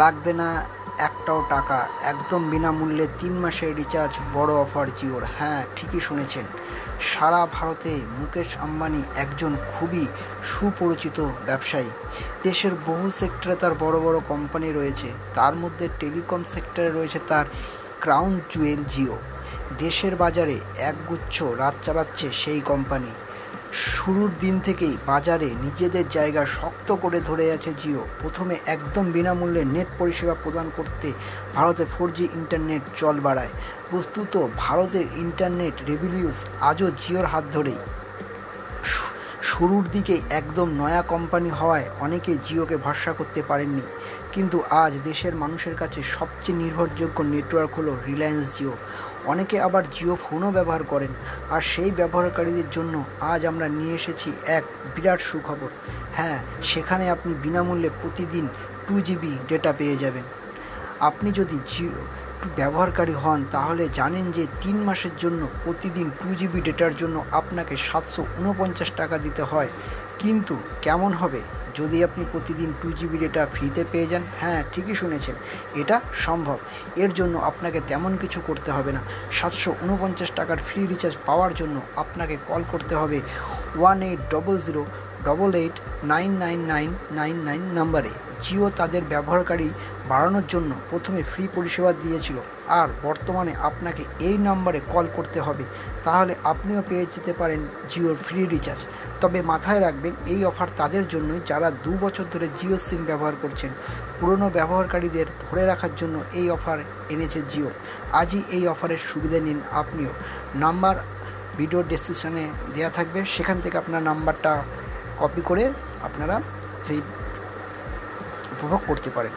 লাগবে না একটাও টাকা। একদম বিনামূল্যে তিন মাসের রিচার্জ বড় অফার জিওর। হ্যাঁ ঠিকই শুনেছেন। সারা ভারতে মুকেশ আম্বানি একজন খুবই সুপরিচিত ব্যবসায়ী। দেশের বহু সেক্টরে তার বড় বড় কোম্পানি রয়েছে। তার মধ্যে টেলিকম সেক্টরে রয়েছে তার ক্রাউন জুয়েল জিও। দেশের বাজারে একগুচ্ছ রাত চালাচ্ছে সেই কোম্পানি শুরুর দিন থেকেই বাজারে নিজেদের জায়গা শক্ত করে ধরে আছে জিও। প্রথমে একদম বিনামূল্যে নেট পরিষেবা প্রদান করতে ভারতে ফোর জি ইন্টারনেট চল বাড়ায়। বস্তুত ভারতের ইন্টারনেট রেভিলিউস আজও জিওর হাত ধরেই। শুরুর দিকে একদম নয়া কোম্পানি হওয়ায় অনেকে জিওকে ভরসা করতে পারেননি। কিন্তু আজ দেশের মানুষের কাছে সবচেয়ে নির্ভরযোগ্য নেটওয়ার্ক হলো রিলায়েন্স জিও অনেকে আবার জিও ফোনও ব্যবহার করেন। আর সেই ব্যবহারকারীদের জন্য আজ আমরা নিয়ে এসেছি এক বিরাট সুখবর। হ্যাঁ সেখানে আপনি বিনামূল্যে প্রতিদিন টু জিবি ডেটা পেয়ে যাবেন। আপনি যদি জিও ব্যবহারকারী হন, তাহলে জানেন যে তিন মাসের জন্য প্রতিদিন টু জিবি ডেটার জন্য আপনাকে সাতশো উনপঞ্চাশ টাকা দিতে হয়। কিন্তু কেমন হবে? যদি আপনি প্রতিদিন টু জিবি ডেটা ফ্রিতে পেয়ে যান হ্যাঁ ঠিকই শুনেছেন, এটা সম্ভব। এর জন্য আপনাকে তেমন কিছু করতে হবে না। সাতশো উনপঞ্চাশ টাকার ফ্রি রিচার্জ পাওয়ার জন্য আপনাকে কল করতে হবে one eight double zero double eight nine nine nine nine nine নাম্বারে জিও তাদের ব্যবহারকারী বাড়ানোর জন্য প্রথমে ফ্রি পরিষেবা দিয়েছিল। আর বর্তমানে আপনাকে এই নাম্বারে কল করতে হবে। তাহলে আপনিও পেয়ে যেতে পারেন জিওর ফ্রি রিচার্জ তবে মাথায় রাখবেন, এই অফার তাদের জন্যই যারা দু বছর ধরে জিও সিম ব্যবহার করছেন, পুরনো ব্যবহারকারীদের ধরে রাখার জন্য এই অফার এনেছে জিও। আজই এই অফারের সুবিধা নিন আপনিও। নাম্বার ভিডিও ডেসক্রিপশানে দেওয়া থাকবে। সেখান থেকে আপনার নাম্বারটা কপি করে আপনারা সেই উপভোগ করতে পারেন।